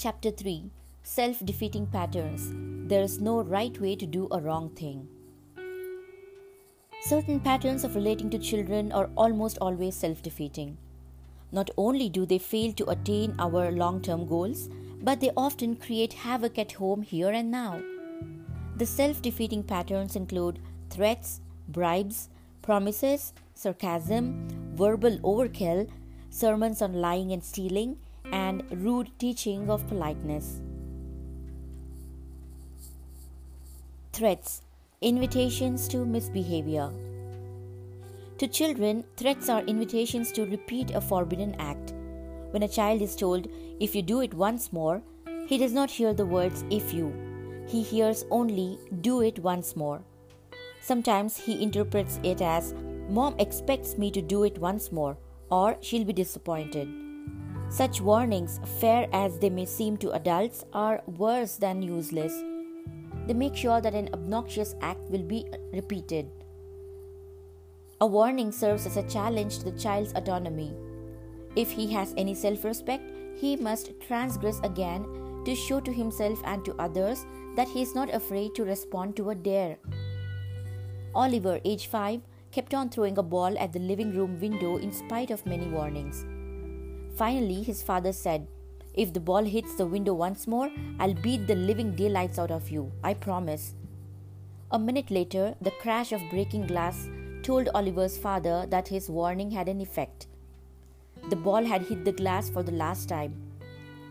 Chapter 3 Self Defeating Patterns There is no right way to do a wrong thing. Certain patterns of relating to children are almost always self defeating. Not only do they fail to attain our long term goals, but they often create havoc at home here and now. The self defeating patterns include threats, bribes, promises, sarcasm, verbal overkill, sermons on lying and stealing, and rude teaching of politeness. Threats, invitations to misbehavior. To children, threats are invitations to repeat a forbidden act. When a child is told, if you do it once more, he does not hear the words if you. He hears only do it once more. Sometimes he interprets it as mom expects me to do it once more or she'll be disappointed. Such warnings, fair as they may seem to adults, are worse than useless. They make sure that an obnoxious act will be repeated. A warning serves as a challenge to the child's autonomy. If he has any self respect, he must transgress again to show to himself and to others that he is not afraid to respond to a dare. Oliver, age 5, kept on throwing a ball at the living room window in spite of many warnings. Finally, his father said, If the ball hits the window once more, I'll beat the living daylights out of you, I promise. A minute later, the crash of breaking glass told Oliver's father that his warning had an effect. The ball had hit the glass for the last time.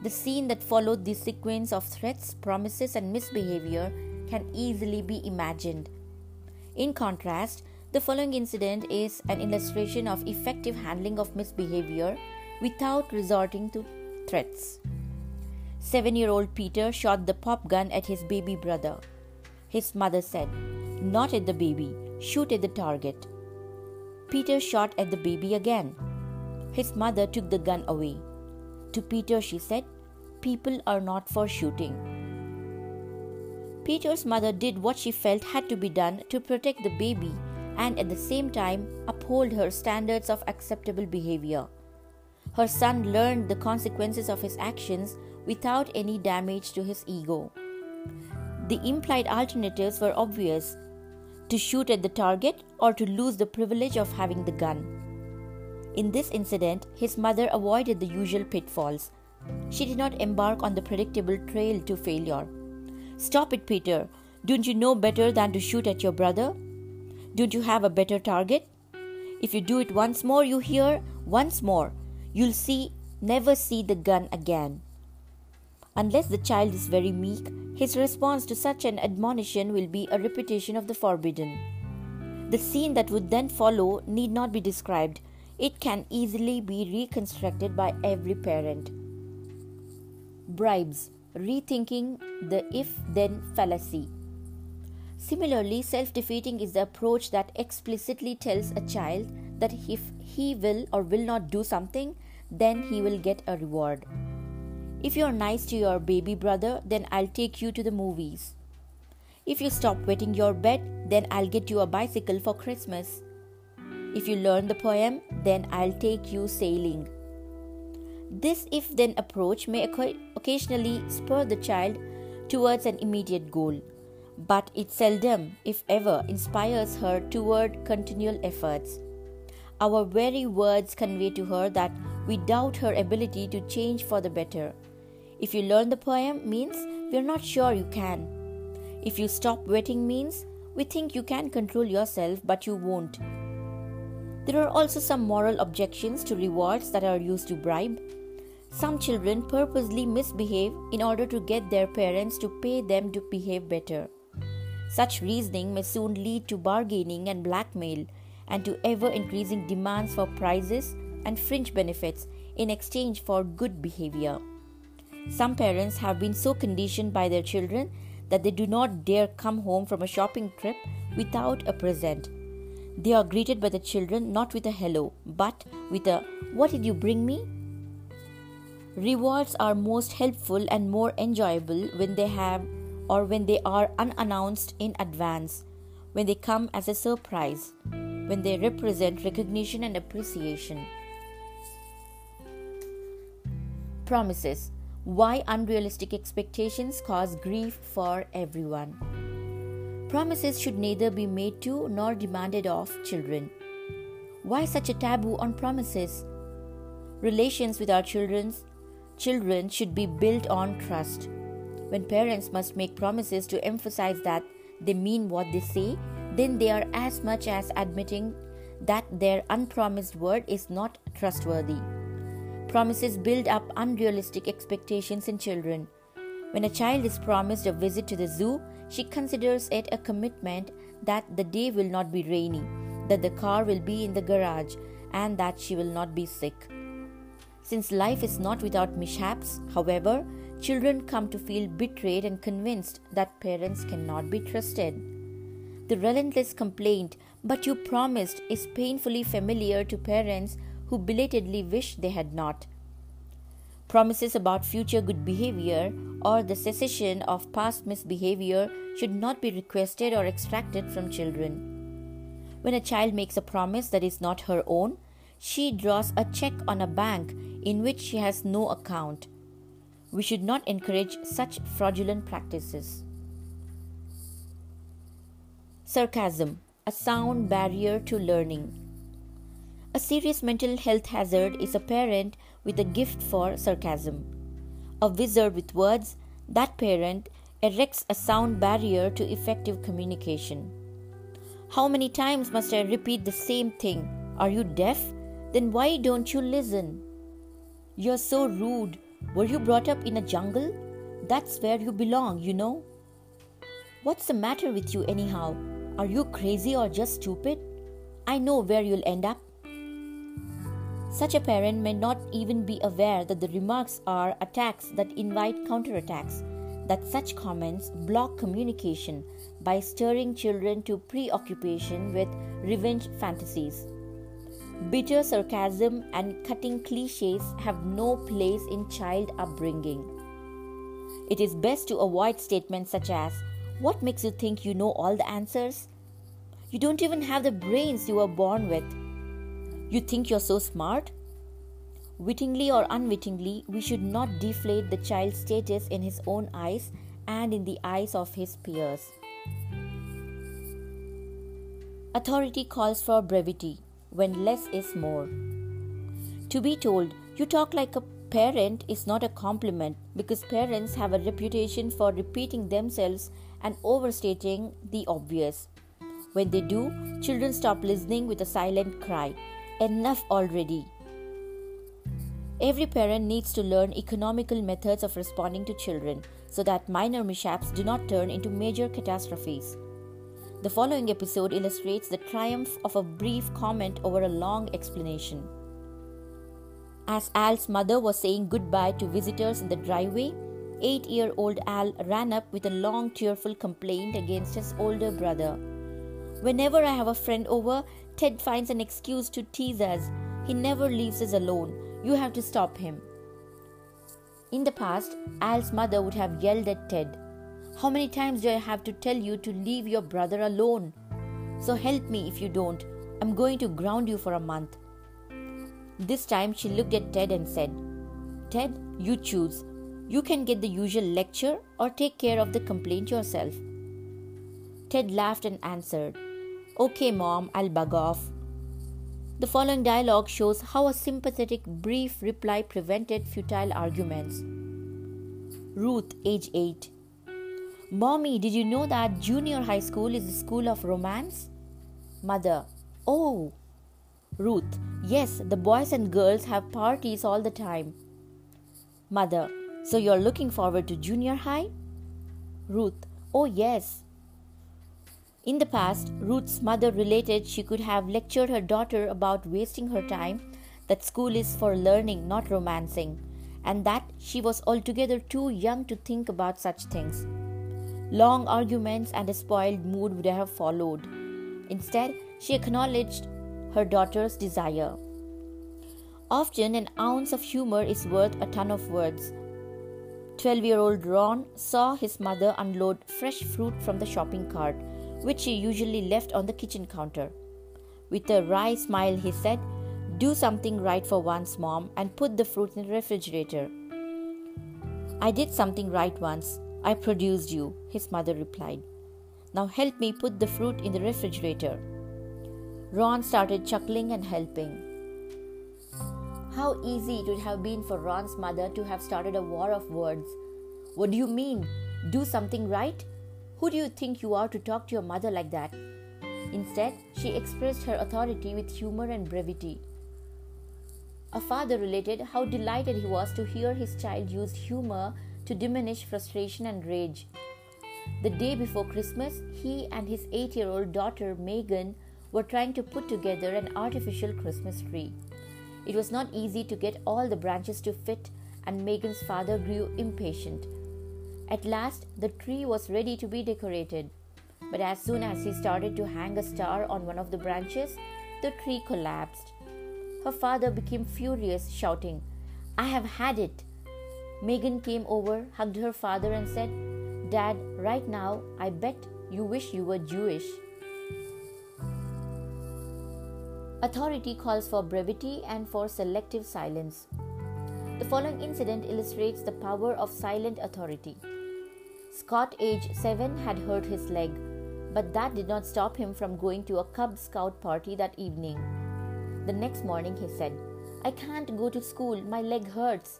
The scene that followed this sequence of threats, promises, and misbehavior can easily be imagined. In contrast, the following incident is an illustration of effective handling of misbehavior without resorting to threats. Seven year old Peter shot the pop gun at his baby brother. His mother said, Not at the baby, shoot at the target. Peter shot at the baby again. His mother took the gun away. To Peter, she said, People are not for shooting. Peter's mother did what she felt had to be done to protect the baby and at the same time uphold her standards of acceptable behavior. Her son learned the consequences of his actions without any damage to his ego. The implied alternatives were obvious to shoot at the target or to lose the privilege of having the gun. In this incident, his mother avoided the usual pitfalls. She did not embark on the predictable trail to failure. Stop it, Peter. Don't you know better than to shoot at your brother? Don't you have a better target? If you do it once more, you hear once more, you'll see, never see the gun again. Unless the child is very meek, his response to such an admonition will be a repetition of the forbidden. The scene that would then follow need not be described, it can easily be reconstructed by every parent. Bribes Rethinking the if then fallacy. Similarly, self defeating is the approach that explicitly tells a child that if he will or will not do something, then he will get a reward. If you're nice to your baby brother, then I'll take you to the movies. If you stop wetting your bed, then I'll get you a bicycle for Christmas. If you learn the poem, then I'll take you sailing. This if then approach may occasionally spur the child towards an immediate goal but it seldom, if ever, inspires her toward continual efforts. Our very words convey to her that we doubt her ability to change for the better. If you learn the poem means we are not sure you can. If you stop wetting means we think you can control yourself but you won't. There are also some moral objections to rewards that are used to bribe. Some children purposely misbehave in order to get their parents to pay them to behave better. Such reasoning may soon lead to bargaining and blackmail and to ever increasing demands for prizes and fringe benefits in exchange for good behavior. Some parents have been so conditioned by their children that they do not dare come home from a shopping trip without a present. They are greeted by the children not with a hello, but with a What did you bring me? Rewards are most helpful and more enjoyable when they have or when they are unannounced in advance, when they come as a surprise, when they represent recognition and appreciation. Promises. why unrealistic expectations cause grief for everyone. Promises should neither be made to nor demanded of children. Why such a taboo on promises? Relations with our children's children should be built on trust. When parents must make promises to emphasize that they mean what they say, then they are as much as admitting that their unpromised word is not trustworthy. Promises build up unrealistic expectations in children. When a child is promised a visit to the zoo, she considers it a commitment that the day will not be rainy, that the car will be in the garage, and that she will not be sick. Since life is not without mishaps, however, children come to feel betrayed and convinced that parents cannot be trusted. The relentless complaint, but you promised, is painfully familiar to parents who belatedly wish they had not. Promises about future good behavior or the cessation of past misbehavior should not be requested or extracted from children. When a child makes a promise that is not her own, she draws a check on a bank in which she has no account. We should not encourage such fraudulent practices. Sarcasm, a sound barrier to learning. A serious mental health hazard is a parent with a gift for sarcasm. A wizard with words, that parent erects a sound barrier to effective communication. How many times must I repeat the same thing? Are you deaf? Then why don't you listen? You're so rude. Were you brought up in a jungle? That's where you belong, you know. What's the matter with you, anyhow? Are you crazy or just stupid? I know where you'll end up. Such a parent may not even be aware that the remarks are attacks that invite counterattacks, that such comments block communication by stirring children to preoccupation with revenge fantasies. Bitter sarcasm and cutting cliches have no place in child upbringing. It is best to avoid statements such as, What makes you think you know all the answers? You don't even have the brains you were born with. You think you're so smart? Wittingly or unwittingly, we should not deflate the child's status in his own eyes and in the eyes of his peers. Authority calls for brevity when less is more. To be told, you talk like a parent is not a compliment because parents have a reputation for repeating themselves and overstating the obvious. When they do, children stop listening with a silent cry. Enough already. Every parent needs to learn economical methods of responding to children so that minor mishaps do not turn into major catastrophes. The following episode illustrates the triumph of a brief comment over a long explanation. As Al's mother was saying goodbye to visitors in the driveway, eight year old Al ran up with a long, tearful complaint against his older brother. Whenever I have a friend over, Ted finds an excuse to tease us. He never leaves us alone. You have to stop him. In the past, Al's mother would have yelled at Ted. How many times do I have to tell you to leave your brother alone? So help me if you don't. I'm going to ground you for a month. This time she looked at Ted and said, Ted, you choose. You can get the usual lecture or take care of the complaint yourself. Ted laughed and answered, Okay, mom, I'll bug off. The following dialogue shows how a sympathetic, brief reply prevented futile arguments. Ruth, age 8. Mommy, did you know that junior high school is a school of romance? Mother, oh. Ruth, yes, the boys and girls have parties all the time. Mother, so you're looking forward to junior high? Ruth, oh yes. In the past, Ruth's mother related she could have lectured her daughter about wasting her time, that school is for learning, not romancing, and that she was altogether too young to think about such things. Long arguments and a spoiled mood would have followed. Instead, she acknowledged her daughter's desire. Often, an ounce of humor is worth a ton of words. Twelve year old Ron saw his mother unload fresh fruit from the shopping cart which he usually left on the kitchen counter. With a wry smile, he said, Do something right for once, Mom, and put the fruit in the refrigerator. I did something right once. I produced you, his mother replied. Now help me put the fruit in the refrigerator. Ron started chuckling and helping. How easy it would have been for Ron's mother to have started a war of words. What do you mean? Do something right? Who do you think you are to talk to your mother like that? Instead, she expressed her authority with humor and brevity. A father related how delighted he was to hear his child use humor to diminish frustration and rage. The day before Christmas, he and his eight year old daughter Megan were trying to put together an artificial Christmas tree. It was not easy to get all the branches to fit, and Megan's father grew impatient. At last, the tree was ready to be decorated. But as soon as he started to hang a star on one of the branches, the tree collapsed. Her father became furious, shouting, I have had it. Megan came over, hugged her father, and said, Dad, right now, I bet you wish you were Jewish. Authority calls for brevity and for selective silence. The following incident illustrates the power of silent authority. Scott, age 7, had hurt his leg, but that did not stop him from going to a Cub Scout party that evening. The next morning he said, I can't go to school, my leg hurts.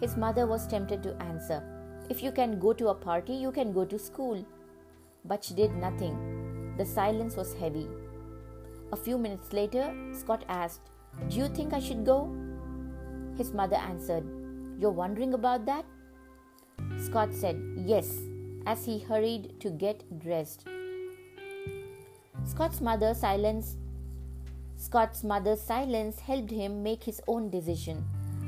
His mother was tempted to answer, If you can go to a party, you can go to school. But she did nothing. The silence was heavy. A few minutes later, Scott asked, Do you think I should go? His mother answered, You're wondering about that? Scott said, Yes, as he hurried to get dressed. Scott's mother silence Scott's mother's silence helped him make his own decision.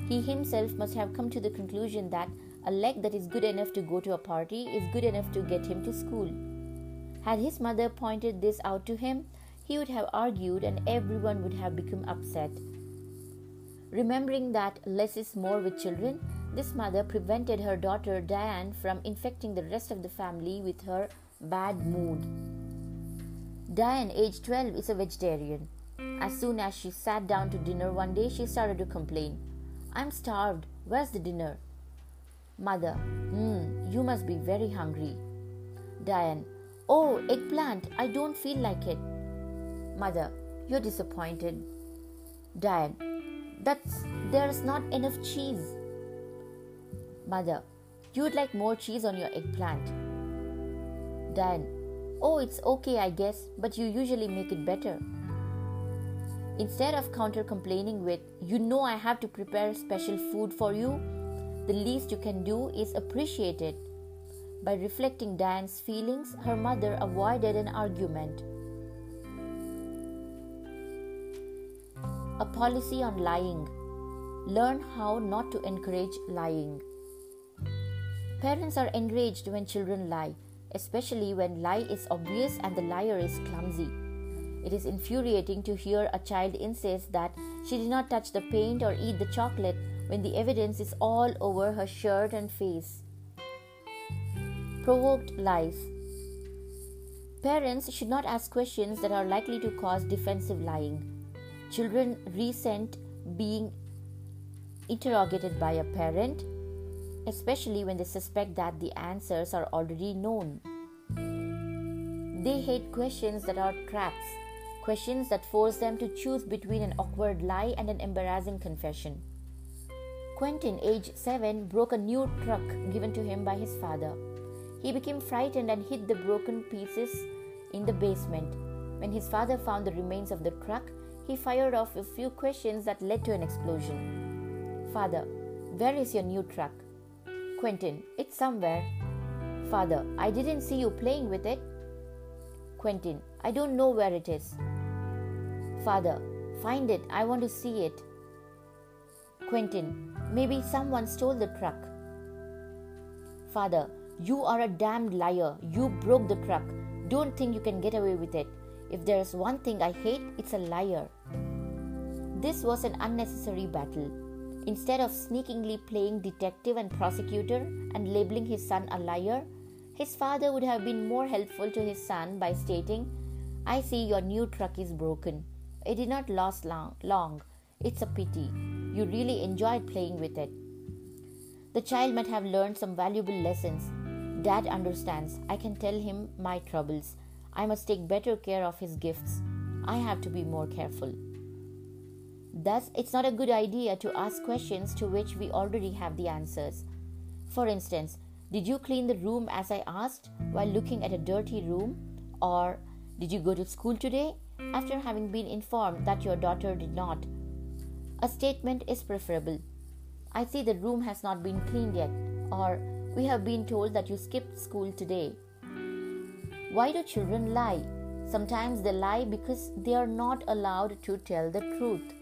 He himself must have come to the conclusion that a leg that is good enough to go to a party is good enough to get him to school. Had his mother pointed this out to him, he would have argued and everyone would have become upset. Remembering that less is more with children, this mother prevented her daughter Diane from infecting the rest of the family with her bad mood. Diane, age 12, is a vegetarian. As soon as she sat down to dinner one day, she started to complain. I'm starved. Where's the dinner? Mother, hmm, you must be very hungry. Diane, oh, eggplant, I don't feel like it. Mother, you're disappointed. Diane, that's there's not enough cheese. Mother, you'd like more cheese on your eggplant. Diane, oh, it's okay, I guess, but you usually make it better. Instead of counter complaining with, you know, I have to prepare special food for you, the least you can do is appreciate it. By reflecting Diane's feelings, her mother avoided an argument. A policy on lying. Learn how not to encourage lying. Parents are enraged when children lie, especially when lie is obvious and the liar is clumsy. It is infuriating to hear a child insist that she did not touch the paint or eat the chocolate when the evidence is all over her shirt and face. Provoked lies. Parents should not ask questions that are likely to cause defensive lying. Children resent being interrogated by a parent, especially when they suspect that the answers are already known. They hate questions that are traps, questions that force them to choose between an awkward lie and an embarrassing confession. Quentin, age 7, broke a new truck given to him by his father. He became frightened and hid the broken pieces in the basement. When his father found the remains of the truck, he fired off a few questions that led to an explosion. Father, where is your new truck? Quentin, it's somewhere. Father, I didn't see you playing with it. Quentin, I don't know where it is. Father, find it, I want to see it. Quentin, maybe someone stole the truck. Father, you are a damned liar. You broke the truck. Don't think you can get away with it. If there is one thing I hate, it's a liar. This was an unnecessary battle. Instead of sneakingly playing detective and prosecutor and labeling his son a liar, his father would have been more helpful to his son by stating, I see your new truck is broken. It did not last long. long. It's a pity. You really enjoyed playing with it. The child might have learned some valuable lessons. Dad understands. I can tell him my troubles. I must take better care of his gifts. I have to be more careful. Thus, it's not a good idea to ask questions to which we already have the answers. For instance, did you clean the room as I asked while looking at a dirty room? Or did you go to school today after having been informed that your daughter did not? A statement is preferable. I see the room has not been cleaned yet, or we have been told that you skipped school today. Why do children lie? Sometimes they lie because they are not allowed to tell the truth.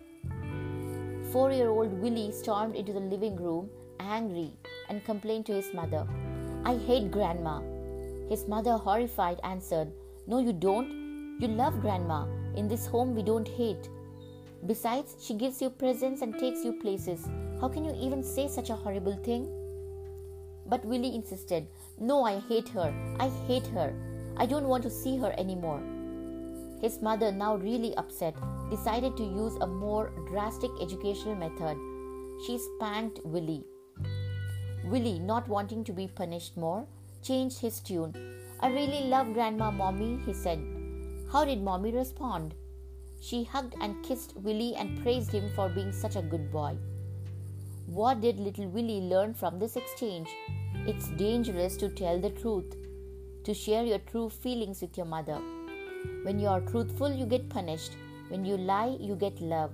Four year old Willie stormed into the living room, angry, and complained to his mother, I hate grandma. His mother, horrified, answered, No, you don't. You love grandma. In this home, we don't hate. Besides, she gives you presents and takes you places. How can you even say such a horrible thing? But Willie insisted, No, I hate her. I hate her. I don't want to see her anymore. His mother, now really upset, decided to use a more drastic educational method. She spanked Willie. Willie, not wanting to be punished more, changed his tune. I really love Grandma Mommy, he said. How did Mommy respond? She hugged and kissed Willie and praised him for being such a good boy. What did little Willie learn from this exchange? It's dangerous to tell the truth, to share your true feelings with your mother. When you are truthful, you get punished. When you lie, you get love.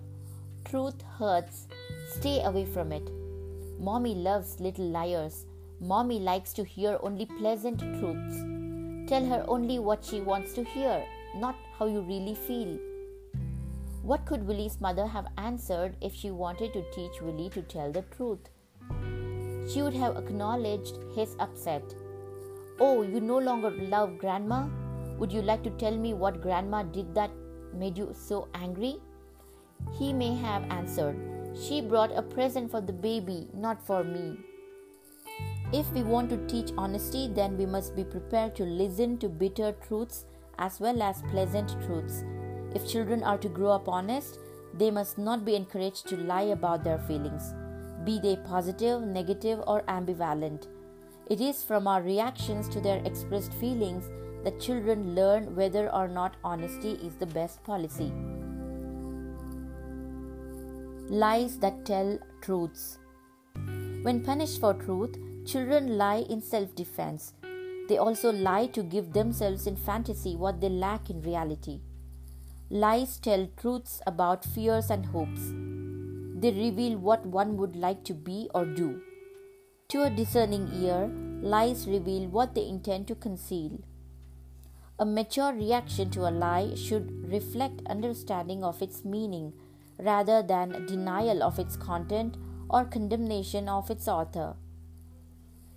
Truth hurts. Stay away from it. Mommy loves little liars. Mommy likes to hear only pleasant truths. Tell her only what she wants to hear, not how you really feel. What could Willie's mother have answered if she wanted to teach Willie to tell the truth? She would have acknowledged his upset. Oh, you no longer love Grandma? Would you like to tell me what Grandma did that made you so angry? He may have answered, She brought a present for the baby, not for me. If we want to teach honesty, then we must be prepared to listen to bitter truths as well as pleasant truths. If children are to grow up honest, they must not be encouraged to lie about their feelings be they positive, negative, or ambivalent. It is from our reactions to their expressed feelings that children learn whether or not honesty is the best policy. Lies that tell truths. When punished for truth, children lie in self defense. They also lie to give themselves in fantasy what they lack in reality. Lies tell truths about fears and hopes. They reveal what one would like to be or do. To a discerning ear, lies reveal what they intend to conceal. A mature reaction to a lie should reflect understanding of its meaning rather than denial of its content or condemnation of its author.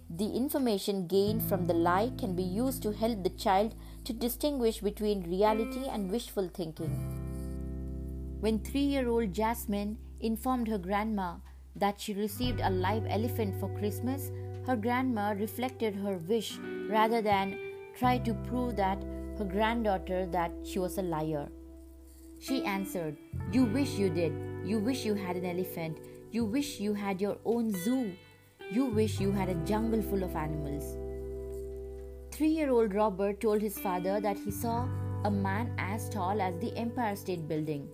The information gained from the lie can be used to help the child to distinguish between reality and wishful thinking. When three year old Jasmine informed her grandma that she received a live elephant for Christmas, her grandma reflected her wish rather than try to prove that her granddaughter that she was a liar. She answered, You wish you did. You wish you had an elephant. You wish you had your own zoo. You wish you had a jungle full of animals. Three year old Robert told his father that he saw a man as tall as the Empire State Building.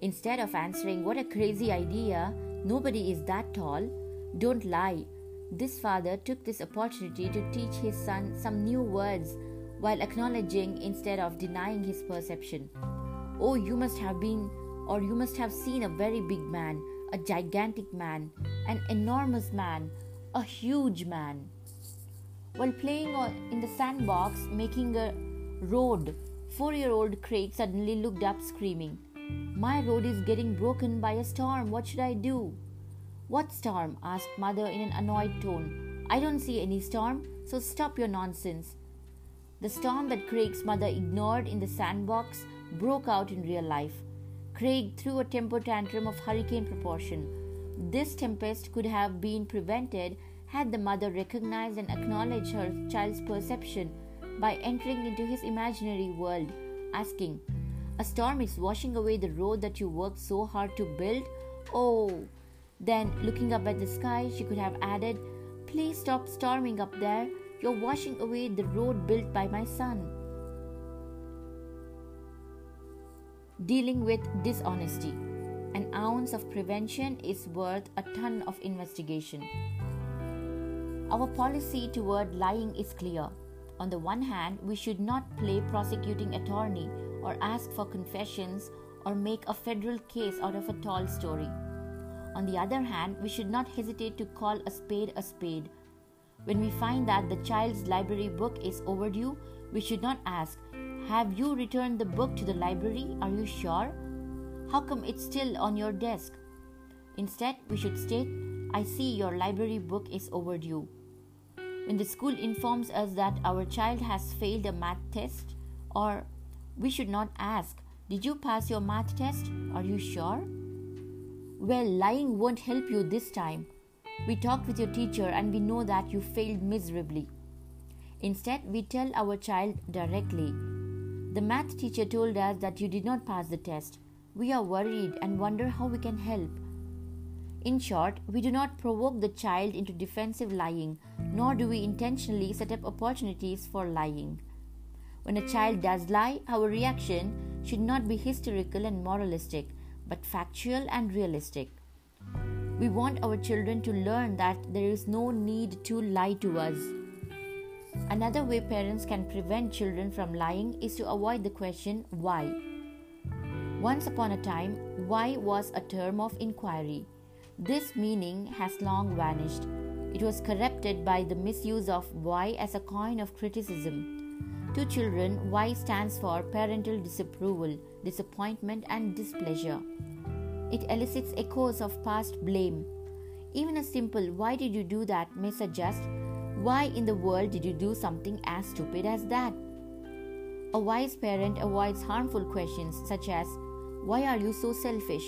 Instead of answering, What a crazy idea, nobody is that tall, don't lie. This father took this opportunity to teach his son some new words while acknowledging instead of denying his perception. Oh, you must have been, or you must have seen a very big man, a gigantic man, an enormous man, a huge man. While playing in the sandbox making a road, four year old Craig suddenly looked up screaming. My road is getting broken by a storm. What should I do? What storm? asked mother in an annoyed tone. I don't see any storm, so stop your nonsense. The storm that Craig's mother ignored in the sandbox broke out in real life. Craig threw a temper tantrum of hurricane proportion. This tempest could have been prevented had the mother recognized and acknowledged her child's perception by entering into his imaginary world, asking, a storm is washing away the road that you worked so hard to build. Oh, Then, looking up at the sky, she could have added, Please stop storming up there. You're washing away the road built by my son. Dealing with dishonesty. An ounce of prevention is worth a ton of investigation. Our policy toward lying is clear. On the one hand, we should not play prosecuting attorney or ask for confessions or make a federal case out of a tall story. On the other hand, we should not hesitate to call a spade a spade. When we find that the child's library book is overdue, we should not ask, Have you returned the book to the library? Are you sure? How come it's still on your desk? Instead, we should state, I see your library book is overdue. When the school informs us that our child has failed a math test, or we should not ask, Did you pass your math test? Are you sure? Well, lying won't help you this time. We talked with your teacher and we know that you failed miserably. Instead, we tell our child directly. The math teacher told us that you did not pass the test. We are worried and wonder how we can help. In short, we do not provoke the child into defensive lying, nor do we intentionally set up opportunities for lying. When a child does lie, our reaction should not be hysterical and moralistic, but factual and realistic. We want our children to learn that there is no need to lie to us. Another way parents can prevent children from lying is to avoid the question why. Once upon a time, why was a term of inquiry. This meaning has long vanished. It was corrupted by the misuse of why as a coin of criticism. To children, why stands for parental disapproval, disappointment, and displeasure. It elicits echoes of past blame. Even a simple why did you do that may suggest why in the world did you do something as stupid as that? A wise parent avoids harmful questions such as why are you so selfish?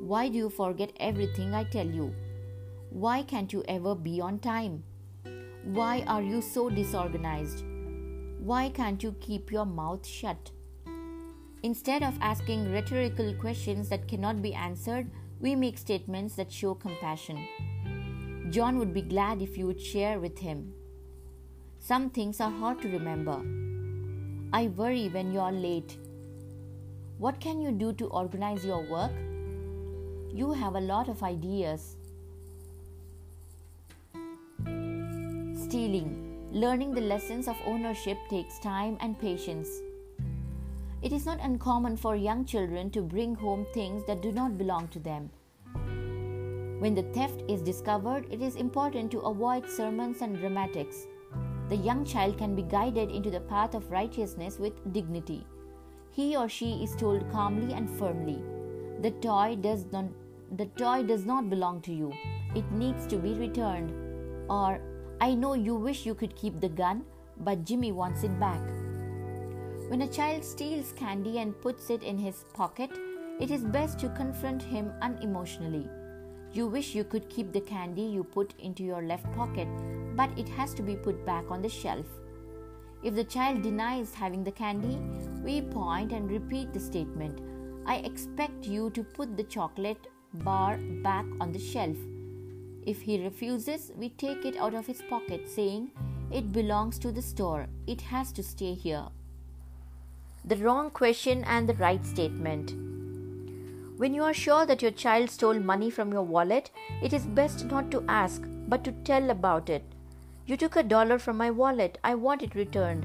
Why do you forget everything I tell you? Why can't you ever be on time? Why are you so disorganized? Why can't you keep your mouth shut? Instead of asking rhetorical questions that cannot be answered, we make statements that show compassion. John would be glad if you would share with him. Some things are hard to remember. I worry when you are late. What can you do to organize your work? You have a lot of ideas. Stealing. Learning the lessons of ownership takes time and patience. It is not uncommon for young children to bring home things that do not belong to them. When the theft is discovered, it is important to avoid sermons and dramatics. The young child can be guided into the path of righteousness with dignity. He or she is told calmly and firmly, the toy does not the toy does not belong to you. It needs to be returned. Or I know you wish you could keep the gun, but Jimmy wants it back. When a child steals candy and puts it in his pocket, it is best to confront him unemotionally. You wish you could keep the candy you put into your left pocket, but it has to be put back on the shelf. If the child denies having the candy, we point and repeat the statement I expect you to put the chocolate bar back on the shelf. If he refuses, we take it out of his pocket, saying, It belongs to the store, it has to stay here the wrong question and the right statement. When you are sure that your child stole money from your wallet, it is best not to ask, but to tell about it. You took a dollar from my wallet, I want it returned.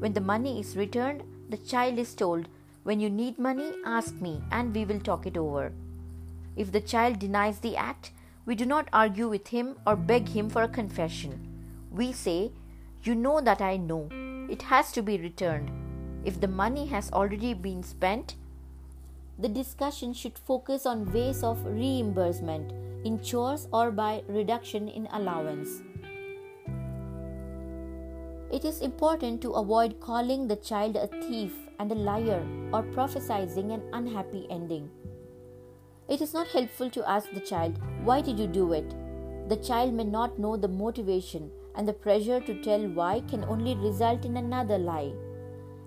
When the money is returned, the child is told, When you need money, ask me, and we will talk it over. If the child denies the act, we do not argue with him or beg him for a confession. We say, You know that I know. It has to be returned. If the money has already been spent, the discussion should focus on ways of reimbursement in chores or by reduction in allowance. It is important to avoid calling the child a thief and a liar or prophesying an unhappy ending. It is not helpful to ask the child, Why did you do it? The child may not know the motivation, and the pressure to tell why can only result in another lie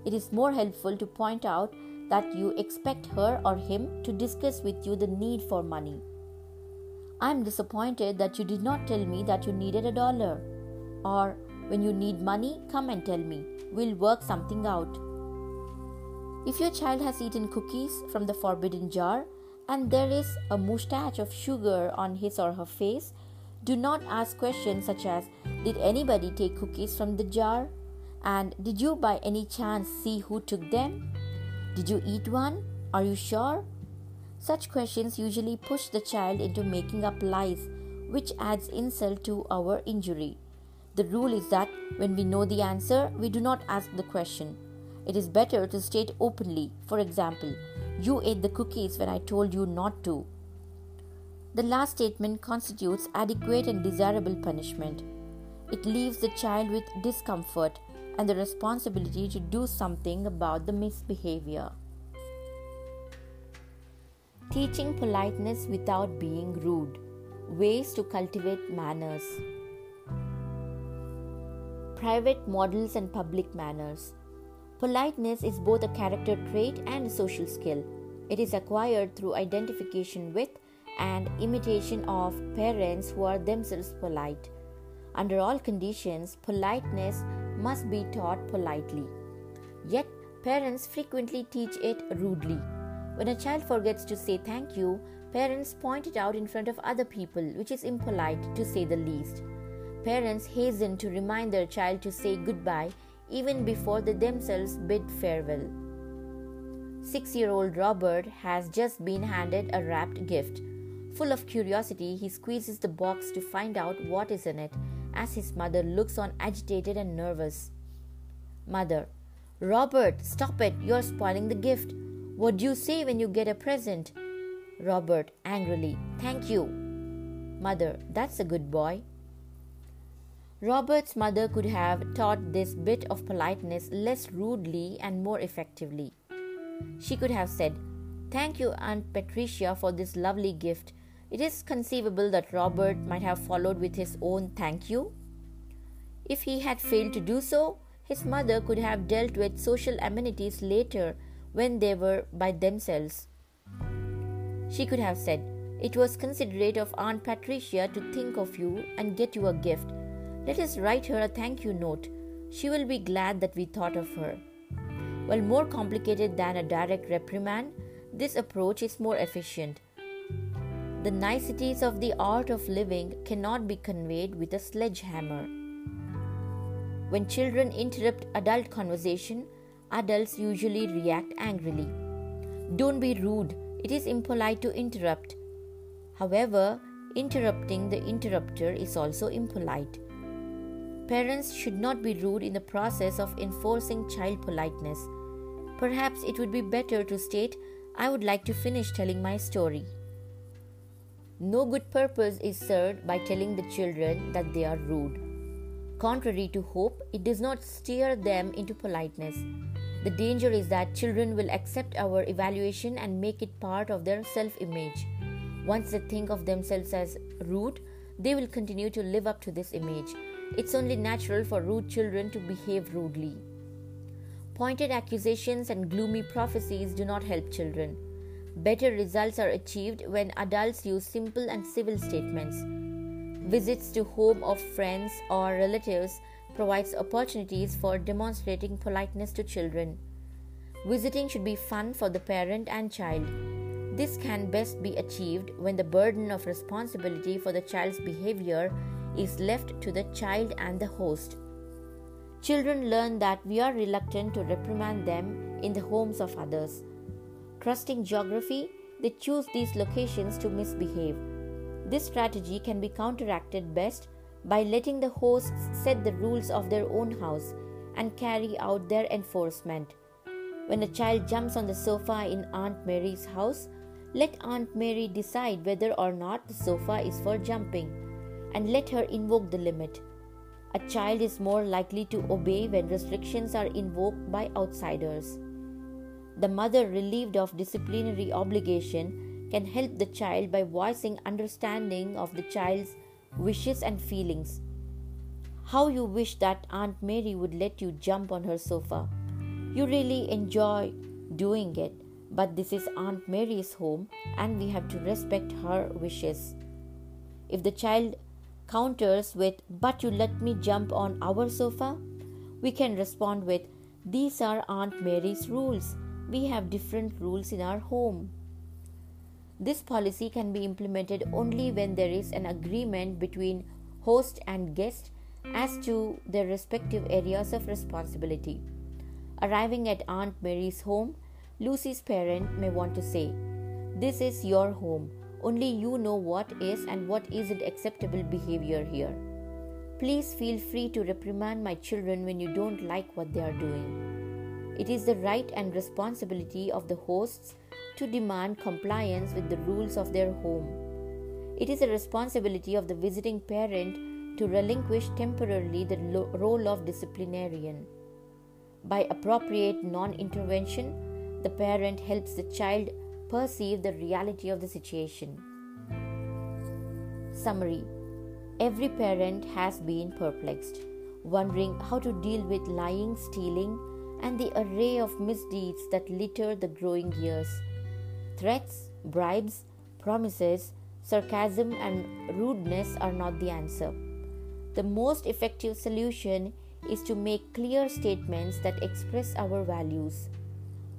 it is more helpful to point out that you expect her or him to discuss with you the need for money. I'm disappointed that you did not tell me that you needed a dollar. Or, when you need money, come and tell me. We'll work something out. If your child has eaten cookies from the forbidden jar and there is a moustache of sugar on his or her face, do not ask questions such as Did anybody take cookies from the jar? And did you by any chance see who took them? Did you eat one? Are you sure? Such questions usually push the child into making up lies, which adds insult to our injury. The rule is that when we know the answer, we do not ask the question. It is better to state openly, for example, you ate the cookies when I told you not to. The last statement constitutes adequate and desirable punishment. It leaves the child with discomfort and the responsibility to do something about the misbehavior. Teaching politeness without being rude. Ways to cultivate manners. Private models and public manners. Politeness is both a character trait and a social skill. It is acquired through identification with and imitation of parents who are themselves polite. Under all conditions, politeness must be taught politely. Yet, parents frequently teach it rudely. When a child forgets to say thank you, parents point it out in front of other people, which is impolite to say the least. Parents hasten to remind their child to say goodbye even before they themselves bid farewell. Six year old Robert has just been handed a wrapped gift. Full of curiosity, he squeezes the box to find out what is in it as his mother looks on agitated and nervous. Mother, Robert, stop it, you're spoiling the gift. What do you say when you get a present? Robert, angrily, Thank you. Mother, that's a good boy. Robert's mother could have taught this bit of politeness less rudely and more effectively. She could have said, Thank you, Aunt Patricia, for this lovely gift. It is conceivable that Robert might have followed with his own thank you. If he had failed to do so, his mother could have dealt with social amenities later when they were by themselves. She could have said, It was considerate of Aunt Patricia to think of you and get you a gift. Let us write her a thank you note. She will be glad that we thought of her. While more complicated than a direct reprimand, this approach is more efficient. The niceties of the art of living cannot be conveyed with a sledgehammer. When children interrupt adult conversation, adults usually react angrily. Don't be rude, it is impolite to interrupt. However, interrupting the interrupter is also impolite. Parents should not be rude in the process of enforcing child politeness. Perhaps it would be better to state, I would like to finish telling my story. No good purpose is served by telling the children that they are rude. Contrary to hope, it does not steer them into politeness. The danger is that children will accept our evaluation and make it part of their self image. Once they think of themselves as rude, they will continue to live up to this image. It's only natural for rude children to behave rudely. Pointed accusations and gloomy prophecies do not help children. Better results are achieved when adults use simple and civil statements. Visits to home of friends or relatives provides opportunities for demonstrating politeness to children. Visiting should be fun for the parent and child. This can best be achieved when the burden of responsibility for the child's behavior is left to the child and the host. Children learn that we are reluctant to reprimand them in the homes of others. Trusting geography, they choose these locations to misbehave. This strategy can be counteracted best by letting the hosts set the rules of their own house and carry out their enforcement. When a child jumps on the sofa in Aunt Mary's house, let Aunt Mary decide whether or not the sofa is for jumping and let her invoke the limit. A child is more likely to obey when restrictions are invoked by outsiders. The mother, relieved of disciplinary obligation, can help the child by voicing understanding of the child's wishes and feelings. How you wish that Aunt Mary would let you jump on her sofa. You really enjoy doing it, but this is Aunt Mary's home and we have to respect her wishes. If the child counters with, But you let me jump on our sofa, we can respond with, These are Aunt Mary's rules. We have different rules in our home. This policy can be implemented only when there is an agreement between host and guest as to their respective areas of responsibility. Arriving at Aunt Mary's home, Lucy's parent may want to say, This is your home. Only you know what is and what isn't acceptable behavior here. Please feel free to reprimand my children when you don't like what they are doing. It is the right and responsibility of the hosts to demand compliance with the rules of their home. It is a responsibility of the visiting parent to relinquish temporarily the lo- role of disciplinarian. By appropriate non intervention, the parent helps the child perceive the reality of the situation. Summary Every parent has been perplexed, wondering how to deal with lying, stealing, and the array of misdeeds that litter the growing years. Threats, bribes, promises, sarcasm, and rudeness are not the answer. The most effective solution is to make clear statements that express our values.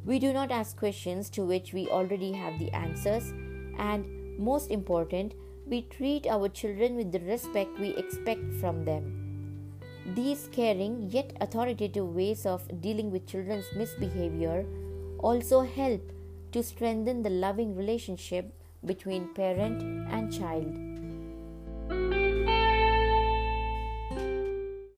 We do not ask questions to which we already have the answers, and most important, we treat our children with the respect we expect from them. These caring yet authoritative ways of dealing with children's misbehavior also help to strengthen the loving relationship between parent and child.